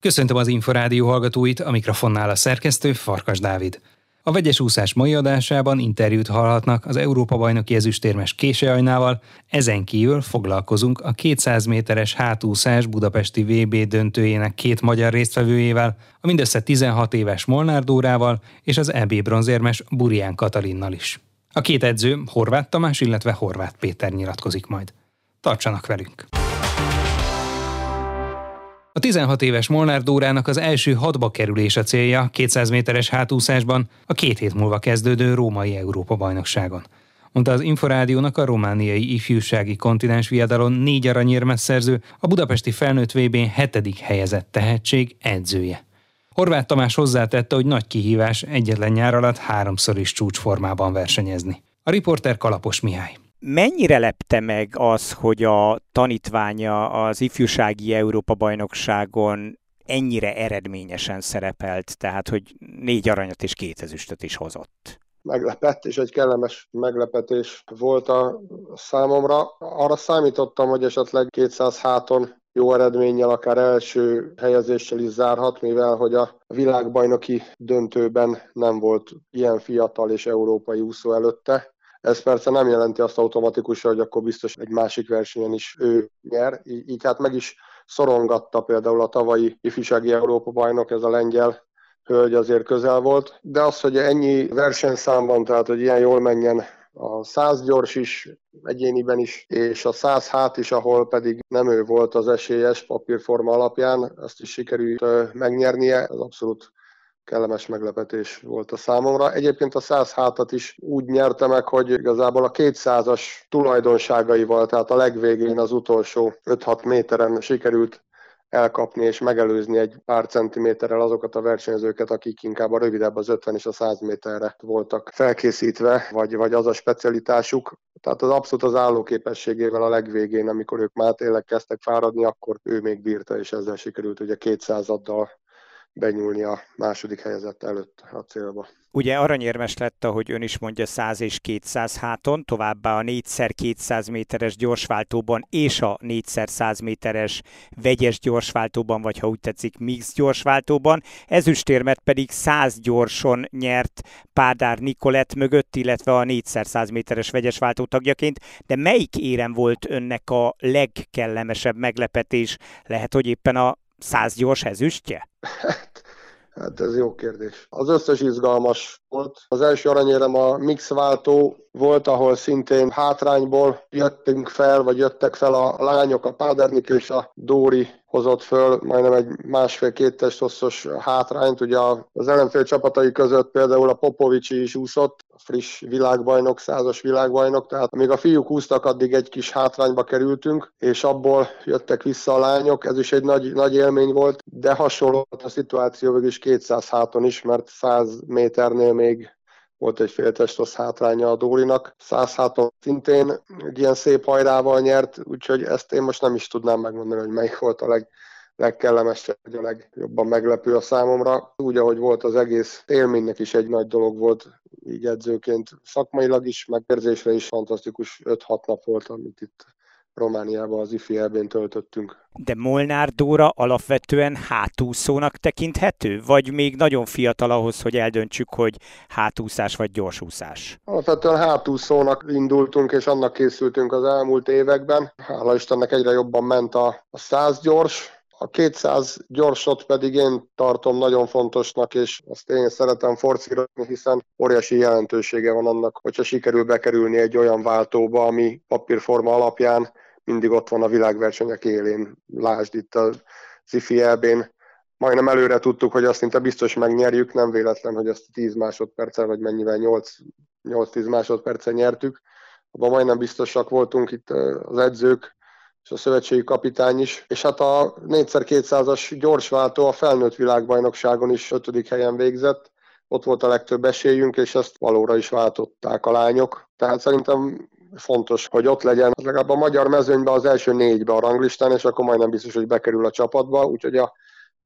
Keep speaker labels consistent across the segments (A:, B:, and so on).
A: Köszöntöm az Inforádió hallgatóit, a mikrofonnál a szerkesztő Farkas Dávid. A vegyes úszás mai adásában interjút hallhatnak az Európa-bajnoki ezüstérmes Késeajnával, ezen kívül foglalkozunk a 200 méteres hátúszás budapesti VB döntőjének két magyar résztvevőjével, a mindössze 16 éves Molnár Dórával és az EB bronzérmes Burián Katalinnal is. A két edző Horváth Tamás, illetve Horváth Péter nyilatkozik majd. Tartsanak velünk! A 16 éves Molnár Dórának az első hatba kerülés a célja 200 méteres hátúszásban a két hét múlva kezdődő római Európa-bajnokságon. Mondta az Inforádiónak a romániai ifjúsági kontinens viadalon négy aranyérmes szerző, a budapesti felnőtt vb hetedik helyezett tehetség edzője. Horváth Tamás hozzátette, hogy nagy kihívás egyetlen nyár alatt háromszor is csúcsformában versenyezni. A riporter Kalapos Mihály.
B: Mennyire lepte meg az, hogy a tanítványa az ifjúsági Európa-bajnokságon ennyire eredményesen szerepelt, tehát hogy négy aranyat és két ezüstöt is hozott?
C: meglepett, és egy kellemes meglepetés volt a számomra. Arra számítottam, hogy esetleg 200 háton jó eredménnyel, akár első helyezéssel is zárhat, mivel hogy a világbajnoki döntőben nem volt ilyen fiatal és európai úszó előtte. Ez persze nem jelenti azt automatikusan, hogy akkor biztos egy másik versenyen is ő nyer. Így, így hát meg is szorongatta például a tavalyi ifjúsági Európa bajnok, ez a lengyel hölgy azért közel volt, de az, hogy ennyi versenyszámban, tehát hogy ilyen jól menjen a 100 gyors is, egyéniben is, és a 100 hát is, ahol pedig nem ő volt az esélyes papírforma alapján, azt is sikerült megnyernie, ez abszolút kellemes meglepetés volt a számomra. Egyébként a 100 hátat is úgy nyerte meg, hogy igazából a 200-as tulajdonságaival, tehát a legvégén az utolsó 5-6 méteren sikerült elkapni és megelőzni egy pár centiméterrel azokat a versenyzőket, akik inkább a rövidebb az 50 és a 100 méterre voltak felkészítve, vagy, vagy az a specialitásuk. Tehát az abszolút az állóképességével a legvégén, amikor ők már tényleg kezdtek fáradni, akkor ő még bírta, és ezzel sikerült ugye 200-addal benyúlni a második helyezett előtt a célba.
B: Ugye aranyérmes lett, ahogy ön is mondja, 100 és 200 háton, továbbá a 4x200 méteres gyorsváltóban és a 4x100 méteres vegyes gyorsváltóban, vagy ha úgy tetszik, mix gyorsváltóban. Ezüstérmet pedig 100 gyorson nyert Pádár Nikolett mögött, illetve a 4x100 méteres vegyes váltó tagjaként. De melyik érem volt önnek a legkellemesebb meglepetés? Lehet, hogy éppen a 100 gyors ezüstje?
C: Hát ez jó kérdés. Az összes izgalmas volt. Az első aranyérem a mixváltó volt, ahol szintén hátrányból jöttünk fel, vagy jöttek fel a lányok, a Pádernik és a Dóri hozott föl majdnem egy másfél-két test hosszos hátrányt. Ugye az ellenfél csapatai között például a Popovicsi is úszott, friss világbajnok, százas világbajnok, tehát amíg a fiúk úsztak, addig egy kis hátrányba kerültünk, és abból jöttek vissza a lányok, ez is egy nagy, nagy élmény volt, de hasonló volt a szituáció végül is 200 háton is, mert 100 méternél még volt egy fél testos hátránya a Dórinak. 100 háton szintén egy ilyen szép hajrával nyert, úgyhogy ezt én most nem is tudnám megmondani, hogy melyik volt a leg, legkellemesebb, vagy a legjobban meglepő a számomra. Úgy, ahogy volt az egész élménynek is egy nagy dolog volt, így edzőként szakmailag is, meg érzésre is fantasztikus 5-6 nap volt, amit itt Romániában az IFI elbén töltöttünk.
B: De Molnár Dóra alapvetően hátúszónak tekinthető? Vagy még nagyon fiatal ahhoz, hogy eldöntsük, hogy hátúszás vagy gyorsúszás?
C: Alapvetően hátúszónak indultunk, és annak készültünk az elmúlt években. Hála Istennek egyre jobban ment a, a 100 gyors, a 200 gyorsot pedig én tartom nagyon fontosnak, és azt én szeretem forszírozni, hiszen óriási jelentősége van annak, hogyha sikerül bekerülni egy olyan váltóba, ami papírforma alapján mindig ott van a világversenyek élén. Lásd itt a Cifi elbén, majdnem előre tudtuk, hogy azt szinte biztos megnyerjük, nem véletlen, hogy ezt 10 másodperccel, vagy mennyivel 8-10 másodperccel nyertük. Abban majdnem biztosak voltunk itt az edzők, és a szövetségi kapitány is. És hát a 4x200-as gyorsváltó a felnőtt világbajnokságon is ötödik helyen végzett. Ott volt a legtöbb esélyünk, és ezt valóra is váltották a lányok. Tehát szerintem fontos, hogy ott legyen legalább a magyar mezőnyben az első négybe a ranglistán, és akkor majdnem biztos, hogy bekerül a csapatba. Úgyhogy a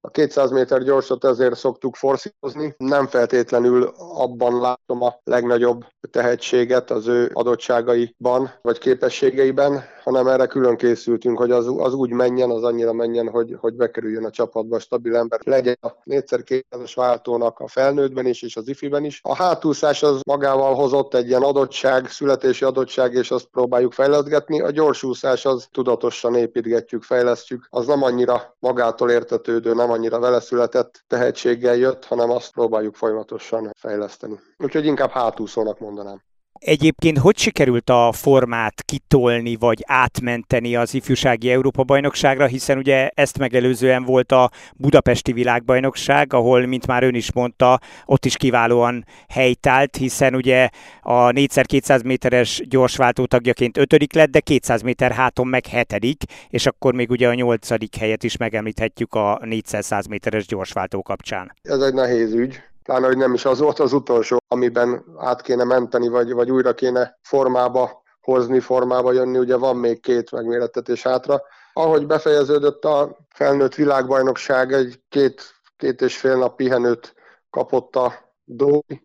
C: a 200 méter gyorsot ezért szoktuk forszírozni. Nem feltétlenül abban látom a legnagyobb tehetséget az ő adottságaiban vagy képességeiben, hanem erre külön készültünk, hogy az, az úgy menjen, az annyira menjen, hogy, hogy bekerüljön a csapatba stabil ember. Legyen a 4x200-as váltónak a felnőttben is, és az ifiben is. A hátúszás az magával hozott egy ilyen adottság, születési adottság, és azt próbáljuk fejleszgetni. A gyorsúszás az tudatosan építgetjük, fejlesztjük. Az nem annyira magától értetődő, nem annyira vele született tehetséggel jött, hanem azt próbáljuk folyamatosan fejleszteni. Úgyhogy inkább hátúszónak mondanám.
B: Egyébként hogy sikerült a formát kitolni vagy átmenteni az ifjúsági Európa-bajnokságra, hiszen ugye ezt megelőzően volt a budapesti világbajnokság, ahol, mint már ön is mondta, ott is kiválóan helytált, hiszen ugye a 4x200 méteres gyorsváltó tagjaként ötödik lett, de 200 méter háton meg hetedik, és akkor még ugye a nyolcadik helyet is megemlíthetjük a 400 méteres gyorsváltó kapcsán.
C: Ez egy nehéz ügy, pláne, hogy nem is az volt az utolsó, amiben át kéne menteni, vagy, vagy újra kéne formába hozni, formába jönni, ugye van még két megmérettetés hátra. Ahogy befejeződött a felnőtt világbajnokság, egy két, két és fél nap pihenőt kapott a Dói,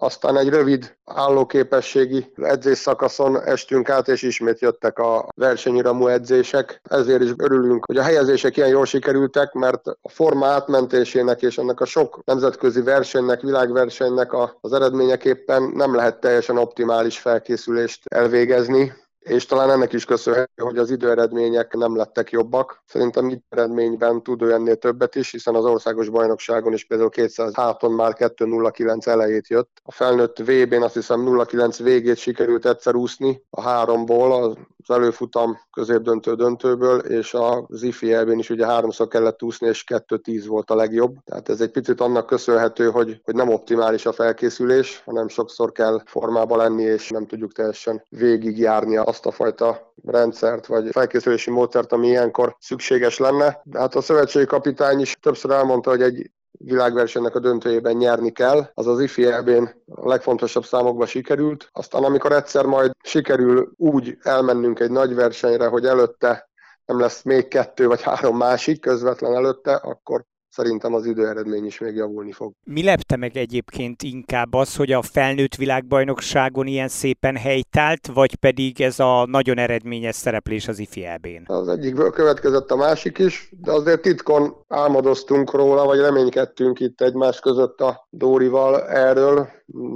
C: aztán egy rövid állóképességi edzésszakaszon estünk át, és ismét jöttek a versenyiramú edzések. Ezért is örülünk, hogy a helyezések ilyen jól sikerültek, mert a forma átmentésének és ennek a sok nemzetközi versenynek, világversenynek az eredményeképpen nem lehet teljesen optimális felkészülést elvégezni és talán ennek is köszönhető, hogy az időeredmények nem lettek jobbak. Szerintem eredményben tud ő ennél többet is, hiszen az országos bajnokságon is például 200 háton már 2.09 elejét jött. A felnőtt VB-n azt hiszem 0.9 végét sikerült egyszer úszni a háromból, az előfutam középdöntő döntőből, és a Zifi elbén is ugye háromszor kellett úszni, és 2.10 volt a legjobb. Tehát ez egy picit annak köszönhető, hogy, hogy nem optimális a felkészülés, hanem sokszor kell formába lenni, és nem tudjuk teljesen végigjárni azt a fajta rendszert, vagy felkészülési módszert, ami ilyenkor szükséges lenne. De hát a szövetségi kapitány is többször elmondta, hogy egy világversenynek a döntőjében nyerni kell, az az IFI a legfontosabb számokba sikerült. Aztán amikor egyszer majd sikerül úgy elmennünk egy nagy versenyre, hogy előtte nem lesz még kettő vagy három másik közvetlen előtte, akkor szerintem az időeredmény is még javulni fog.
B: Mi lepte meg egyébként inkább az, hogy a felnőtt világbajnokságon ilyen szépen helytált, vagy pedig ez a nagyon eredményes szereplés az ifi elbén?
C: Az egyikből következett a másik is, de azért titkon álmodoztunk róla, vagy reménykedtünk itt egymás között a Dórival erről,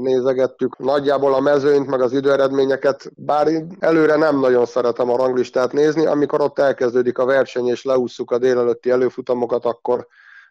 C: nézegettük nagyjából a mezőnyt, meg az időeredményeket, bár én előre nem nagyon szeretem a ranglistát nézni, amikor ott elkezdődik a verseny és leússzuk a délelőtti előfutamokat, akkor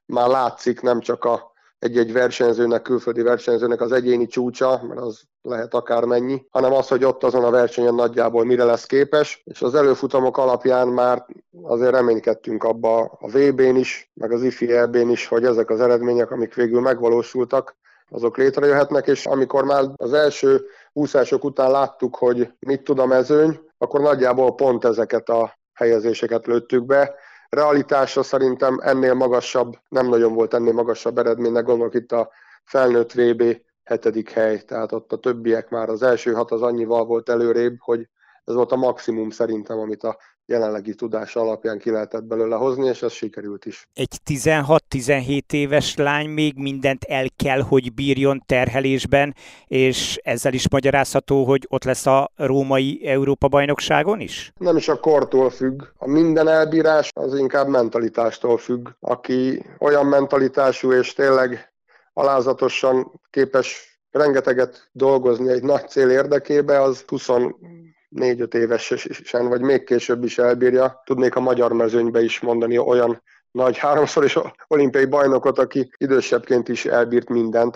C: már látszik nem csak a egy-egy versenyzőnek, külföldi versenyzőnek az egyéni csúcsa, mert az lehet akármennyi, hanem az, hogy ott azon a versenyen nagyjából mire lesz képes, és az előfutamok alapján már azért reménykedtünk abba a VB-n is, meg az IFI EB-n is, hogy ezek az eredmények, amik végül megvalósultak, azok létrejöhetnek, és amikor már az első úszások után láttuk, hogy mit tud a mezőny, akkor nagyjából pont ezeket a helyezéseket lőttük be, realitása szerintem ennél magasabb, nem nagyon volt ennél magasabb eredménynek, gondolok itt a felnőtt VB hetedik hely, tehát ott a többiek már az első hat az annyival volt előrébb, hogy ez volt a maximum szerintem, amit a jelenlegi tudása alapján ki lehetett belőle hozni, és ez sikerült is.
B: Egy 16-17 éves lány még mindent el kell, hogy bírjon terhelésben, és ezzel is magyarázható, hogy ott lesz a római Európa-bajnokságon is?
C: Nem is a kortól függ. A minden elbírás az inkább mentalitástól függ. Aki olyan mentalitású és tényleg alázatosan képes rengeteget dolgozni egy nagy cél érdekébe, az 20 négy-öt évesen, vagy még később is elbírja. Tudnék a magyar mezőnybe is mondani olyan nagy háromszor is olimpiai bajnokot, aki idősebbként is elbírt mindent,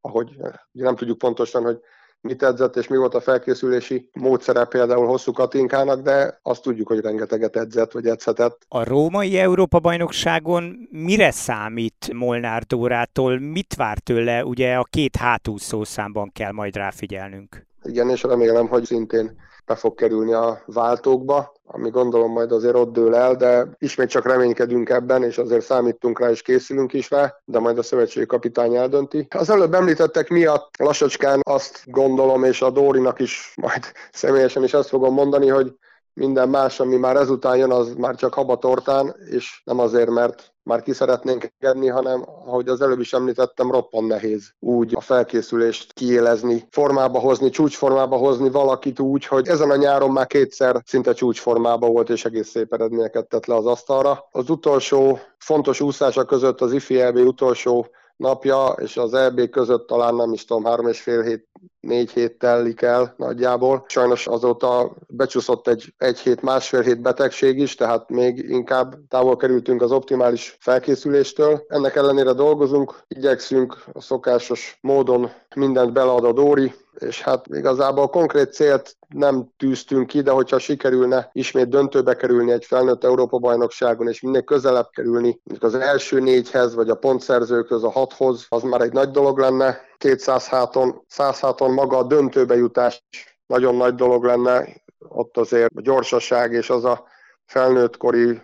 C: ahogy ugye nem tudjuk pontosan, hogy mit edzett, és mi volt a felkészülési módszere például hosszú Katinkának, de azt tudjuk, hogy rengeteget edzett, vagy edzhetett.
B: A római Európa-bajnokságon mire számít Molnár Dórától? Mit vár tőle? Ugye a két hátúszó számban kell majd ráfigyelnünk.
C: Igen, és remélem, hogy szintén be fog kerülni a váltókba, ami gondolom majd azért ott dől el, de ismét csak reménykedünk ebben, és azért számítunk rá, és készülünk is rá, de majd a szövetségi kapitány eldönti. Az előbb említettek miatt lassacskán azt gondolom, és a Dórinak is majd személyesen is azt fogom mondani, hogy minden más, ami már ezután jön, az már csak habatortán, és nem azért, mert már ki szeretnénk engedni, hanem, ahogy az előbb is említettem, roppan nehéz úgy a felkészülést kiélezni, formába hozni, csúcsformába hozni valakit úgy, hogy ezen a nyáron már kétszer szinte csúcsformába volt, és egész szép eredményeket tett le az asztalra. Az utolsó fontos úszása között az IFI utolsó napja, és az EB között talán nem is tudom, három és fél hét, négy hét telik el nagyjából. Sajnos azóta becsúszott egy, egy hét, másfél hét betegség is, tehát még inkább távol kerültünk az optimális felkészüléstől. Ennek ellenére dolgozunk, igyekszünk a szokásos módon mindent belead a Dóri, és hát igazából konkrét célt nem tűztünk ki, de hogyha sikerülne ismét döntőbe kerülni egy felnőtt Európa-bajnokságon, és minél közelebb kerülni az első négyhez, vagy a pontszerzőkhöz, a hathoz, az már egy nagy dolog lenne. 200 háton, 100 háton maga a döntőbe jutás nagyon nagy dolog lenne, ott azért a gyorsaság és az a felnőtt kori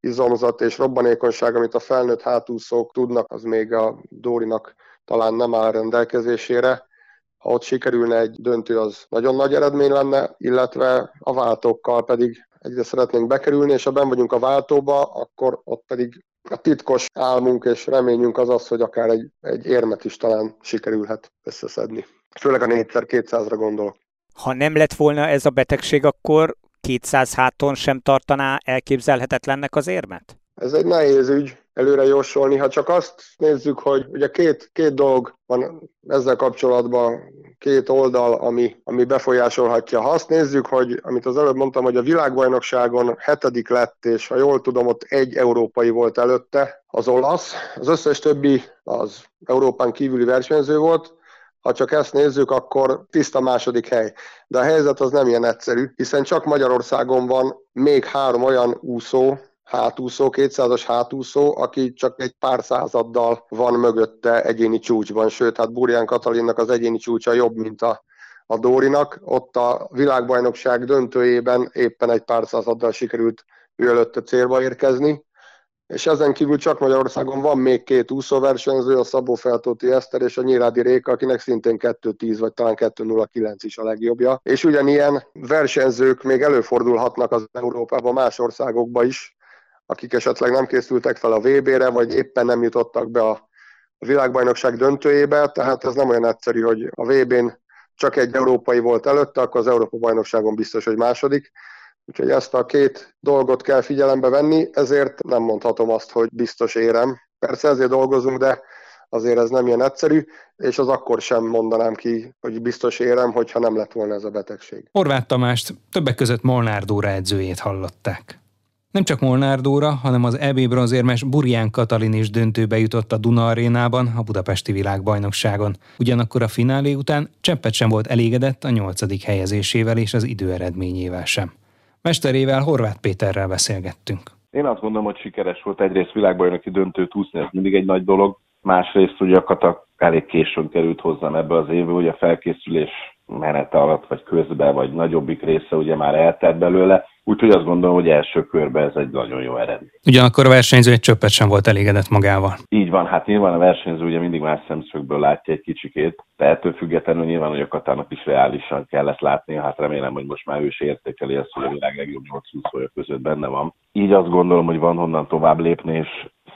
C: izomzat és robbanékonyság, amit a felnőtt hátúszók tudnak, az még a Dórinak talán nem áll rendelkezésére. Ha ott sikerülne egy döntő, az nagyon nagy eredmény lenne, illetve a váltókkal pedig egyre szeretnénk bekerülni, és ha ben vagyunk a váltóba, akkor ott pedig a titkos álmunk és reményünk az az, hogy akár egy, egy érmet is talán sikerülhet összeszedni. Főleg a 4x200-ra gondolok.
B: Ha nem lett volna ez a betegség, akkor 200 háton sem tartaná elképzelhetetlennek az érmet?
C: Ez egy nehéz ügy előre jósolni, ha csak azt nézzük, hogy ugye két, két dolog van ezzel kapcsolatban, két oldal, ami, ami befolyásolhatja. Ha azt nézzük, hogy amit az előbb mondtam, hogy a világbajnokságon hetedik lett, és ha jól tudom, ott egy európai volt előtte, az olasz, az összes többi az Európán kívüli versenyző volt, ha csak ezt nézzük, akkor tiszta második hely. De a helyzet az nem ilyen egyszerű, hiszen csak Magyarországon van még három olyan úszó, hátúszó, 200-as hátúszó, aki csak egy pár századdal van mögötte egyéni csúcsban, sőt, hát Burján Katalinnak az egyéni csúcsa jobb, mint a, a Dórinak. Ott a világbajnokság döntőjében éppen egy pár századdal sikerült ő előtte célba érkezni. És ezen kívül csak Magyarországon van még két úszóversenyző, a Szabó Feltóti Eszter és a Nyirádi Réka, akinek szintén 2.10 vagy talán 2.09 is a legjobbja. És ugyanilyen versenyzők még előfordulhatnak az Európában, más országokba is, akik esetleg nem készültek fel a VB-re, vagy éppen nem jutottak be a világbajnokság döntőjébe, tehát ez nem olyan egyszerű, hogy a VB-n csak egy európai volt előtte, akkor az Európa bajnokságon biztos, hogy második. Úgyhogy ezt a két dolgot kell figyelembe venni, ezért nem mondhatom azt, hogy biztos érem. Persze ezért dolgozunk, de azért ez nem ilyen egyszerű, és az akkor sem mondanám ki, hogy biztos érem, hogyha nem lett volna ez a betegség.
A: Horváth Tamást többek között Molnár Dóra edzőjét hallották. Nem csak Molnár Dóra, hanem az EB bronzérmes Burján Katalin is döntőbe jutott a Duna arénában a budapesti világbajnokságon. Ugyanakkor a finálé után cseppet sem volt elégedett a nyolcadik helyezésével és az idő eredményével sem. Mesterével Horváth Péterrel beszélgettünk.
D: Én azt gondolom, hogy sikeres volt egyrészt világbajnoki döntőt úszni, ez mindig egy nagy dolog. Másrészt ugye a Katak elég későn került hozzám ebbe az évbe, ugye a felkészülés menete alatt, vagy közben, vagy nagyobbik része ugye már eltelt belőle, úgyhogy azt gondolom, hogy első körben ez egy nagyon jó eredmény.
A: Ugyanakkor a versenyző egy csöppet sem volt elégedett magával.
D: Így van, hát nyilván a versenyző ugye mindig más szemszögből látja egy kicsikét, de ettől függetlenül nyilván, hogy a Katának is reálisan kellett látnia, hát remélem, hogy most már ő is értékeli ezt, hogy a világ legjobb 8 úszója között benne van. Így azt gondolom, hogy van honnan tovább lépni, és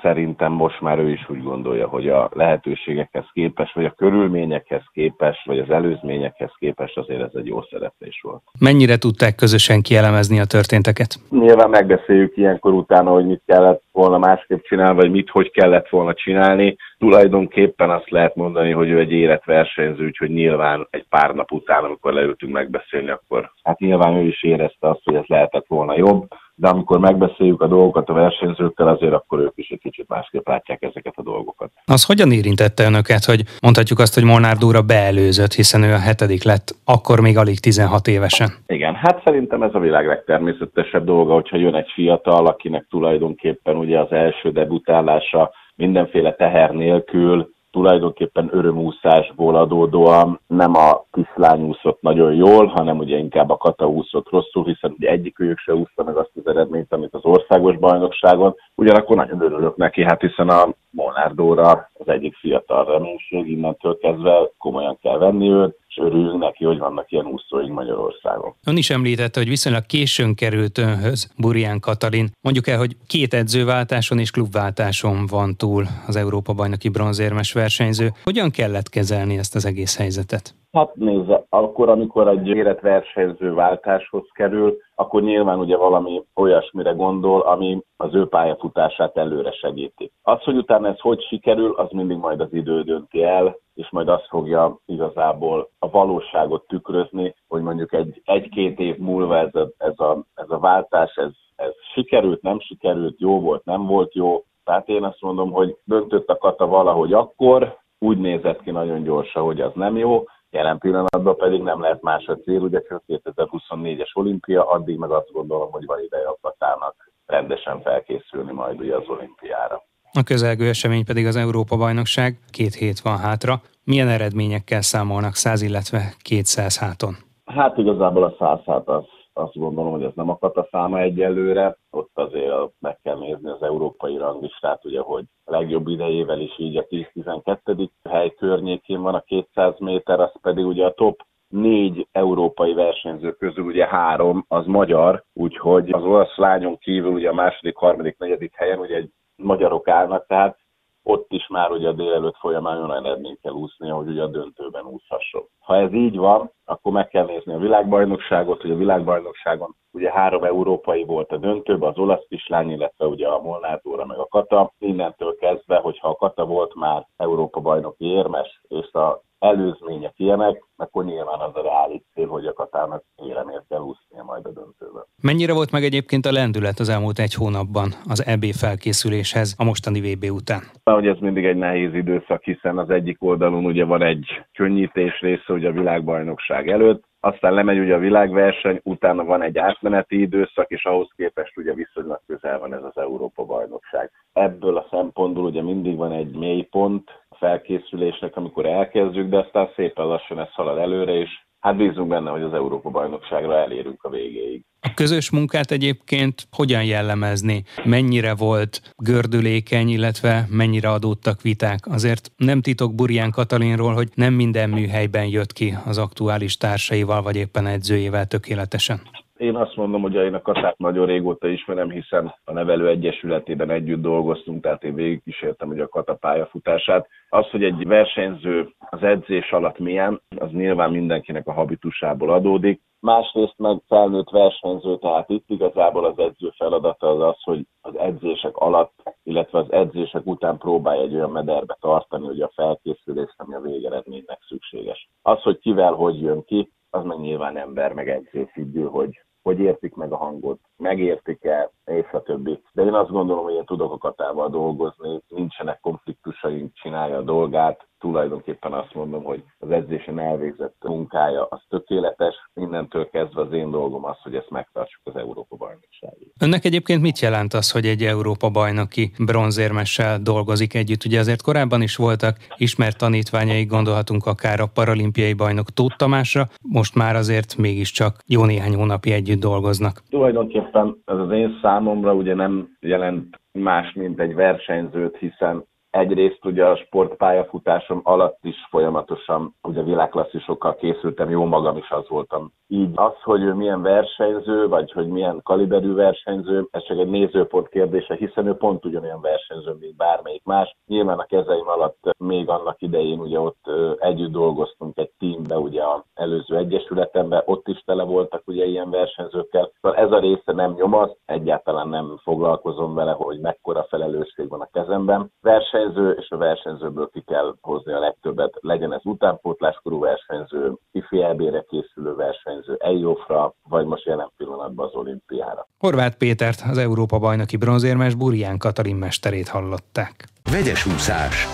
D: szerintem most már ő is úgy gondolja, hogy a lehetőségekhez képes, vagy a körülményekhez képes, vagy az előzményekhez képes azért ez egy jó szereplés volt.
A: Mennyire tudták közösen kielemezni a történteket?
D: Nyilván megbeszéljük ilyenkor utána, hogy mit kellett volna másképp csinálni, vagy mit hogy kellett volna csinálni. Tulajdonképpen azt lehet mondani, hogy ő egy érett versenyző, úgyhogy nyilván egy pár nap után, amikor leültünk megbeszélni, akkor hát nyilván ő is érezte azt, hogy ez lehetett volna jobb de amikor megbeszéljük a dolgokat a versenyzőkkel, azért akkor ők is egy kicsit másképp látják ezeket a dolgokat.
A: Az hogyan érintette önöket, hogy mondhatjuk azt, hogy Molnár Dóra beelőzött, hiszen ő a hetedik lett, akkor még alig 16 évesen?
D: Igen, hát szerintem ez a világ legtermészetesebb dolga, hogyha jön egy fiatal, akinek tulajdonképpen ugye az első debutálása mindenféle teher nélkül, tulajdonképpen örömúszásból adódóan nem a kislány úszott nagyon jól, hanem ugye inkább a kata úszott rosszul, hiszen ugye egyikőjük se úszta meg azt az eredményt, amit az országos bajnokságon. Ugyanakkor nagyon örülök neki, hát hiszen a Molnár Dóra az egyik fiatal reménység, innentől kezdve komolyan kell venni őt, és örülünk neki, hogy vannak ilyen úszóink Magyarországon.
A: Ön is említette, hogy viszonylag későn került önhöz Burján Katalin. Mondjuk el, hogy két edzőváltáson és klubváltáson van túl az Európa-bajnoki bronzérmes versenyző. Hogyan kellett kezelni ezt az egész helyzetet?
D: Hát nézze, akkor, amikor egy életversenyző váltáshoz kerül, akkor nyilván ugye valami olyasmire gondol, ami az ő pályafutását előre segíti. Az, hogy utána ez hogy sikerül, az mindig majd az idő dönti el, és majd azt fogja igazából a valóságot tükrözni, hogy mondjuk egy, egy-két év múlva ez a, ez a, ez a váltás, ez, ez sikerült, nem sikerült, jó volt, nem volt jó. Tehát én azt mondom, hogy döntött a kata valahogy akkor, úgy nézett ki nagyon gyorsan, hogy az nem jó, Jelen pillanatban pedig nem lehet más a cél, ugye csak 2024-es olimpia, addig meg azt gondolom, hogy van ideje a Katának rendesen felkészülni majd ugye az olimpiára.
A: A közelgő esemény pedig az Európa-bajnokság, két hét van hátra. Milyen eredményekkel számolnak 100, illetve 200 háton?
D: Hát igazából a 100 hát az azt gondolom, hogy ez nem akadt a száma egyelőre. Ott azért meg kell nézni az európai ranglistát, ugye, hogy a legjobb idejével is így a 10-12. hely környékén van a 200 méter, az pedig ugye a top négy európai versenyző közül ugye három az magyar, úgyhogy az olasz lányon kívül ugye a második, harmadik, negyedik helyen ugye egy magyarok állnak, tehát ott is már ugye a délelőtt folyamán olyan eredményt kell úsznia, hogy ugye a döntőben úszhasson. Ha ez így van, akkor meg kell nézni a világbajnokságot, hogy a világbajnokságon ugye három európai volt a döntőben, az olasz kislány, illetve ugye a Molnár meg a Kata. Innentől kezdve, hogyha a Kata volt már Európa bajnoki érmes, és a előzmények ilyenek, akkor nyilván az a reális cél, hogy a Katának éremért kell úsznia majd a döntőben.
A: Mennyire volt meg egyébként a lendület az elmúlt egy hónapban az EB felkészüléshez a mostani VB után?
D: Hogy ez mindig egy nehéz időszak, hiszen az egyik oldalon ugye van egy könnyítés része ugye a világbajnokság előtt, aztán lemegy ugye a világverseny, utána van egy átmeneti időszak, és ahhoz képest ugye viszonylag közel van ez az Európa-bajnokság. Ebből a szempontból ugye mindig van egy mélypont felkészülésnek, amikor elkezdjük, de aztán szépen lassan ez halad előre, és hát bízunk benne, hogy az Európa-bajnokságra elérünk a végéig.
A: A közös munkát egyébként hogyan jellemezni? Mennyire volt gördülékeny, illetve mennyire adódtak viták? Azért nem titok Burján Katalinról, hogy nem minden műhelyben jött ki az aktuális társaival, vagy éppen edzőjével tökéletesen.
D: Én azt mondom, hogy én a Katát nagyon régóta ismerem, hiszen a nevelő egyesületében együtt dolgoztunk, tehát én végigkísértem hogy a Kata pályafutását. Az, hogy egy versenyző az edzés alatt milyen, az nyilván mindenkinek a habitusából adódik. Másrészt meg felnőtt versenyző, tehát itt igazából az edző feladata az az, hogy az edzések alatt, illetve az edzések után próbálja egy olyan mederbe tartani, hogy a felkészülés, ami a végeredménynek szükséges. Az, hogy kivel hogy jön ki, az meg nyilván ember, meg edző függő, hogy hogy értik meg a hangot, megértik-e, és a többi. De én azt gondolom, hogy én tudok a katával dolgozni, nincsenek konfliktusaink, csinálja a dolgát, tulajdonképpen azt mondom, hogy az edzésen elvégzett munkája az tökéletes, innentől kezdve az én dolgom az, hogy ezt megtartsuk az Európa bajnokságig.
A: Önnek egyébként mit jelent az, hogy egy Európa bajnoki bronzérmessel dolgozik együtt? Ugye azért korábban is voltak ismert tanítványai, gondolhatunk akár a paralimpiai bajnok Tóth Tamásra, most már azért mégiscsak jó néhány hónapi együtt dolgoznak.
D: Tulajdonképpen ez az én számomra ugye nem jelent más, mint egy versenyzőt, hiszen Egyrészt ugye a sportpályafutásom alatt is folyamatosan ugye világklasszisokkal készültem, jó magam is az voltam. Így az, hogy ő milyen versenyző, vagy hogy milyen kaliberű versenyző, ez csak egy nézőpont kérdése, hiszen ő pont ugyanolyan versenyző, mint bármelyik más. Nyilván a kezeim alatt még annak idején ugye ott együtt dolgoztunk egy teambe, ugye a előző egyesületemben, ott is tele voltak ugye ilyen versenyzőkkel. Szóval ez a része nem nyomaszt, egyáltalán nem foglalkozom vele, hogy mekkora felelősség van a kezemben. Verseny versenyző, és a versenyzőből ki kell hozni a legtöbbet. Legyen ez utánpótláskorú versenyző, ifi készülő versenyző, Eljofra, vagy most jelen pillanatban az olimpiára.
A: Horváth Pétert, az Európa bajnoki bronzérmes Burján Katalin mesterét hallották. Vegyes úszás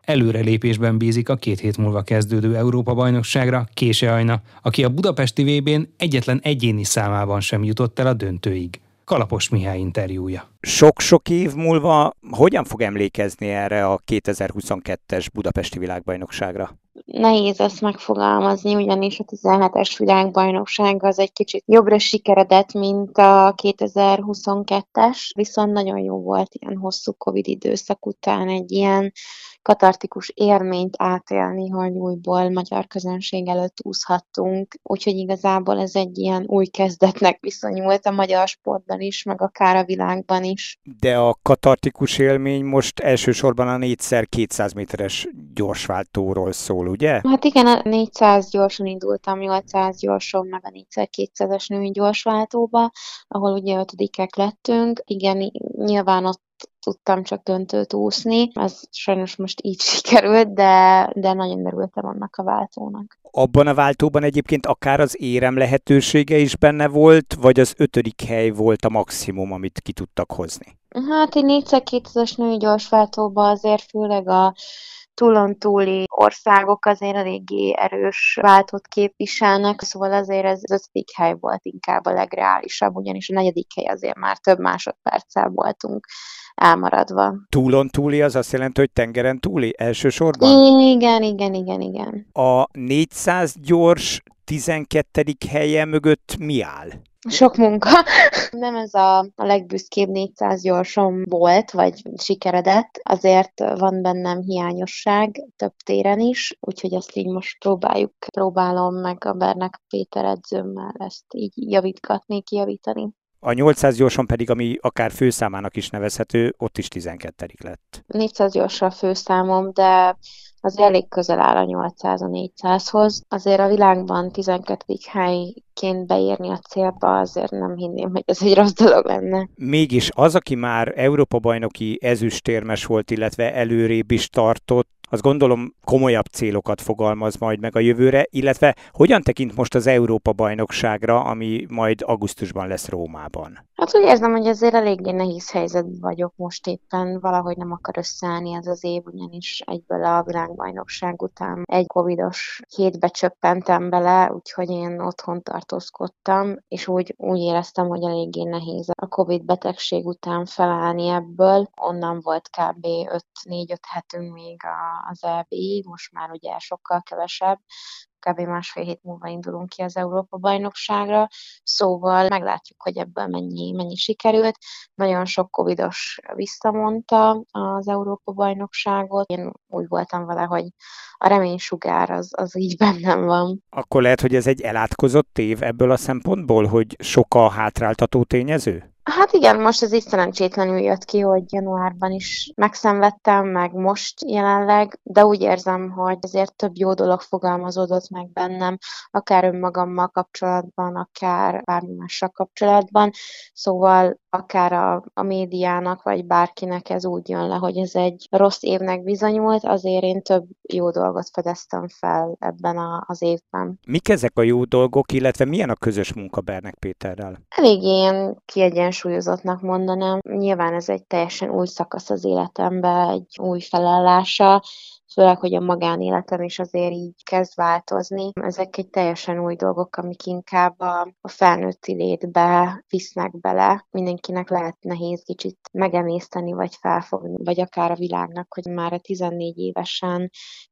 A: előrelépésben bízik a két hét múlva kezdődő Európa-bajnokságra Kése Ajna, aki a budapesti VB-n egyetlen egyéni számában sem jutott el a döntőig. Kalapos Mihály interjúja.
B: Sok-sok év múlva hogyan fog emlékezni erre a 2022-es budapesti világbajnokságra?
E: Nehéz ezt megfogalmazni, ugyanis a 17-es világbajnokság az egy kicsit jobbra sikeredett, mint a 2022-es, viszont nagyon jó volt ilyen hosszú Covid időszak után egy ilyen katartikus élményt átélni, hogy újból magyar közönség előtt úszhattunk. Úgyhogy igazából ez egy ilyen új kezdetnek viszonyult a magyar sportban is, meg akár a világban is.
B: De a katartikus élmény most elsősorban a 4x200 méteres gyorsváltóról szól, ugye?
E: Hát igen, a 400 gyorsan indultam, 800 gyorsan, meg a 4x200-es női gyorsváltóba, ahol ugye ötödikek lettünk. Igen, nyilván ott tudtam csak döntőt úszni. Ez sajnos most így sikerült, de, de nagyon örültem annak a váltónak.
B: Abban a váltóban egyébként akár az érem lehetősége is benne volt, vagy az ötödik hely volt a maximum, amit ki tudtak hozni?
E: Hát egy 4x200-as női gyorsváltóban azért főleg a túlon túli országok azért eléggé erős váltót képviselnek, szóval azért ez az ötödik hely volt inkább a legreálisabb, ugyanis a negyedik hely azért már több másodperccel voltunk elmaradva.
B: Túlon túli az azt jelenti, hogy tengeren túli elsősorban?
E: Igen, igen, igen, igen.
B: A 400 gyors 12. helye mögött mi áll?
E: Sok munka. Nem ez a, a legbüszkébb 400 gyorsom volt, vagy sikeredett. Azért van bennem hiányosság több téren is, úgyhogy azt így most próbáljuk, próbálom meg a Bernek Péter edzőmmel ezt így javítgatni, kijavítani.
B: A 800 gyorsan pedig, ami akár főszámának is nevezhető, ott is 12 lett.
E: 400 gyorsan főszámom, de az elég közel áll a 800 a 400-hoz. Azért a világban 12. helyként beírni a célba, azért nem hinném, hogy ez egy rossz dolog lenne.
B: Mégis az, aki már Európa-bajnoki ezüstérmes volt, illetve előrébb is tartott, az gondolom komolyabb célokat fogalmaz majd meg a jövőre, illetve hogyan tekint most az Európa-bajnokságra, ami majd augusztusban lesz Rómában?
E: Hát úgy érzem, hogy azért eléggé nehéz helyzetben vagyok most éppen, valahogy nem akar összeállni ez az év, ugyanis egyből a világbajnokság után egy covidos hétbe csöppentem bele, úgyhogy én otthon tartózkodtam, és úgy, úgy éreztem, hogy eléggé nehéz a covid betegség után felállni ebből. Onnan volt kb. 5-4-5 hetünk még az EB, most már ugye sokkal kevesebb, kb. másfél hét múlva indulunk ki az Európa-bajnokságra, szóval meglátjuk, hogy ebből mennyi, mennyi sikerült. Nagyon sok covidos visszamondta az Európa-bajnokságot. Én úgy voltam vele, hogy a reménysugár az, az így bennem van.
B: Akkor lehet, hogy ez egy elátkozott év ebből a szempontból, hogy sok a hátráltató tényező?
E: Hát igen, most ez így szerencsétlenül jött ki, hogy januárban is megszenvedtem, meg most jelenleg, de úgy érzem, hogy azért több jó dolog fogalmazódott meg bennem, akár önmagammal kapcsolatban, akár bármi mással kapcsolatban, szóval akár a, a médiának, vagy bárkinek ez úgy jön le, hogy ez egy rossz évnek bizonyult, azért én több jó dolgot fedeztem fel ebben a, az évben.
B: Mik ezek a jó dolgok, illetve milyen a közös munka Bernek Péterrel?
E: Elég ilyen kiegyensúlyozottnak mondanám. Nyilván ez egy teljesen új szakasz az életemben, egy új felállása, főleg, hogy a magánéletem is azért így kezd változni. Ezek egy teljesen új dolgok, amik inkább a, a felnőtti létbe visznek bele. Mindenkinek lehet nehéz kicsit megemészteni, vagy felfogni, vagy akár a világnak, hogy már a 14 évesen,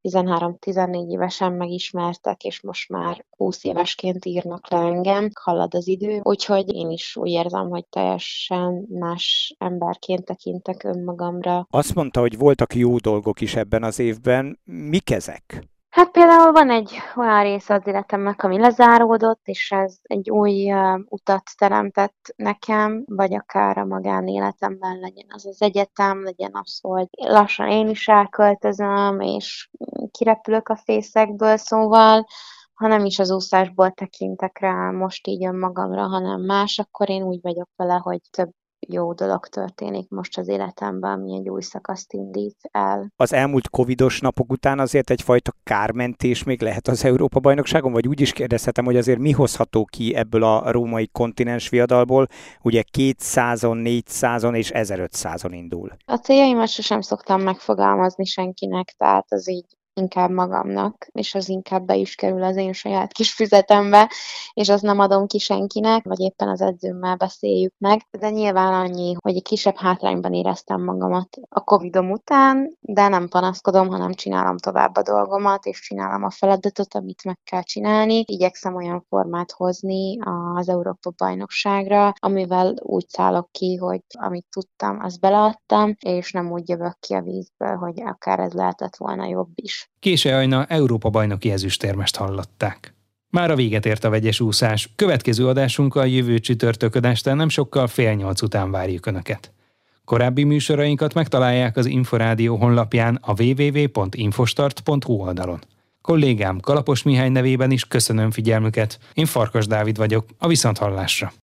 E: 13-14 évesen megismertek, és most már 20 évesként írnak le engem, halad az idő, úgyhogy én is úgy érzem, hogy teljesen más emberként tekintek önmagamra.
B: Azt mondta, hogy voltak jó dolgok is ebben az évben, évben mik ezek?
E: Hát például van egy olyan része az életemnek, ami lezáródott, és ez egy új uh, utat teremtett nekem, vagy akár a magánéletemben legyen az az egyetem, legyen az, hogy lassan én is elköltözöm, és kirepülök a fészekből, szóval ha nem is az úszásból tekintek rá most így önmagamra, hanem más, akkor én úgy vagyok vele, hogy több jó dolog történik most az életemben, ami egy új szakaszt indít el.
B: Az elmúlt covidos napok után azért egyfajta kármentés még lehet az Európa-bajnokságon, vagy úgy is kérdezhetem, hogy azért mi hozható ki ebből a római kontinens viadalból, ugye 200-on, 400-on és 1500-on indul.
E: A céljaimat sosem szoktam megfogalmazni senkinek, tehát az így inkább magamnak, és az inkább be is kerül az én saját kis füzetembe, és azt nem adom ki senkinek, vagy éppen az edzőmmel beszéljük meg. De nyilván annyi, hogy egy kisebb hátrányban éreztem magamat a Covidom után, de nem panaszkodom, hanem csinálom tovább a dolgomat, és csinálom a feladatot, amit meg kell csinálni. Igyekszem olyan formát hozni az Európa bajnokságra, amivel úgy szállok ki, hogy amit tudtam, azt beleadtam, és nem úgy jövök ki a vízből, hogy akár ez lehetett volna jobb is.
A: Kése Ajna Európa bajnoki ezüstérmest hallották. Már a véget ért a vegyes úszás. Következő adásunkkal jövő csütörtökön este nem sokkal fél nyolc után várjuk Önöket. Korábbi műsorainkat megtalálják az Inforádió honlapján a www.infostart.hu oldalon. Kollégám Kalapos Mihály nevében is köszönöm figyelmüket. Én Farkas Dávid vagyok, a Viszonthallásra.